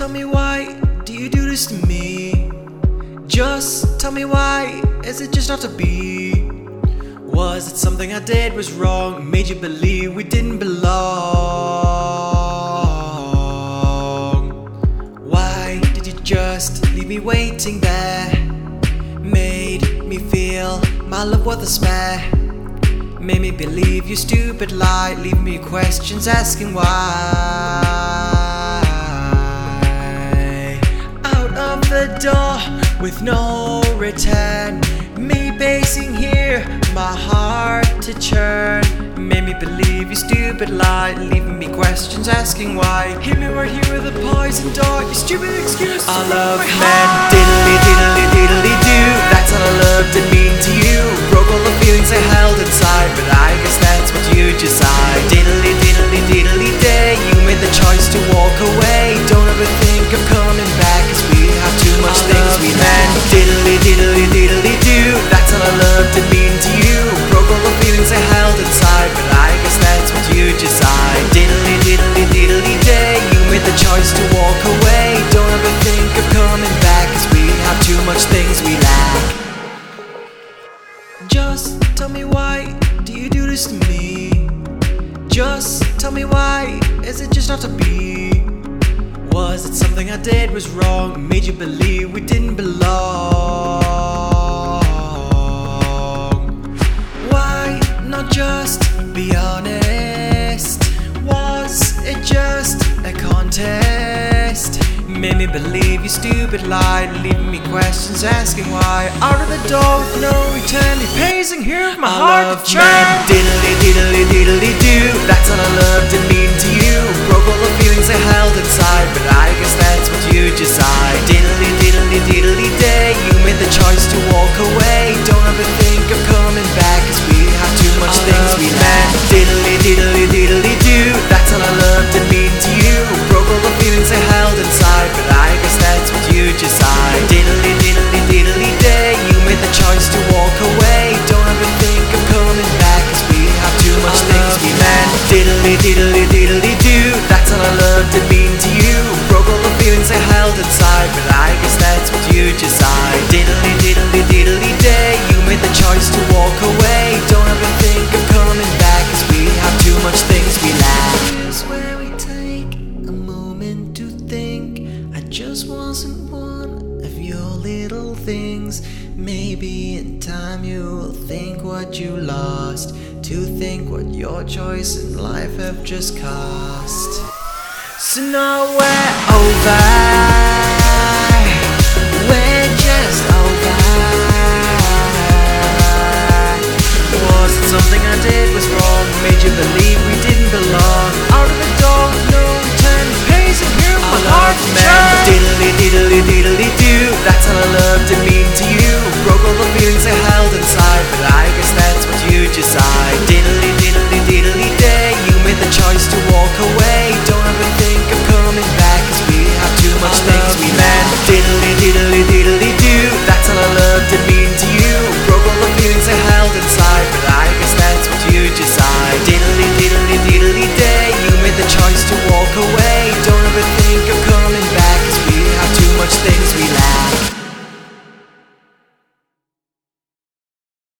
tell me why do you do this to me? Just tell me why is it just not to be? Was it something I did was wrong? Made you believe we didn't belong? Why did you just leave me waiting there? Made me feel my love was a spare. Made me believe your stupid lie. Leave me questions asking why. With no return. Me pacing here, my heart to churn. Made me believe your stupid lie. Leaving me questions asking why. Hit me right here with a poison dart. Your stupid excuse. I love men. Diddly diddly diddly do. That's all I loved and mean to you. Broke all the feelings I held inside, but feelings inside, but I guess that's what you decide. Diddly diddly diddly day. You made the choice to walk away. Don't ever think of coming back, cause we have too much things we lack. Just tell me why do you do this to me? Just tell me why is it just not to be? Was it something I did was wrong? Made you believe we didn't belong? Made me believe you stupid lie, leaving me questions asking why. Out of the door with no return, you're pacing here with my heart to churn. Diddly diddly diddly Diddly diddly do, that's all I loved and mean to you. Broke all the feelings I held inside, but I guess that's what you decide. Diddly diddly diddly day, you made the choice to walk away. Don't ever think of coming back, cause we have too much things we lack. Here's where we take a moment to think. I just wasn't one of your little things. Maybe in time you'll think what you lost. To think what your choice in life have just cost. So now we're over. you held inside But I guess that's what you decide.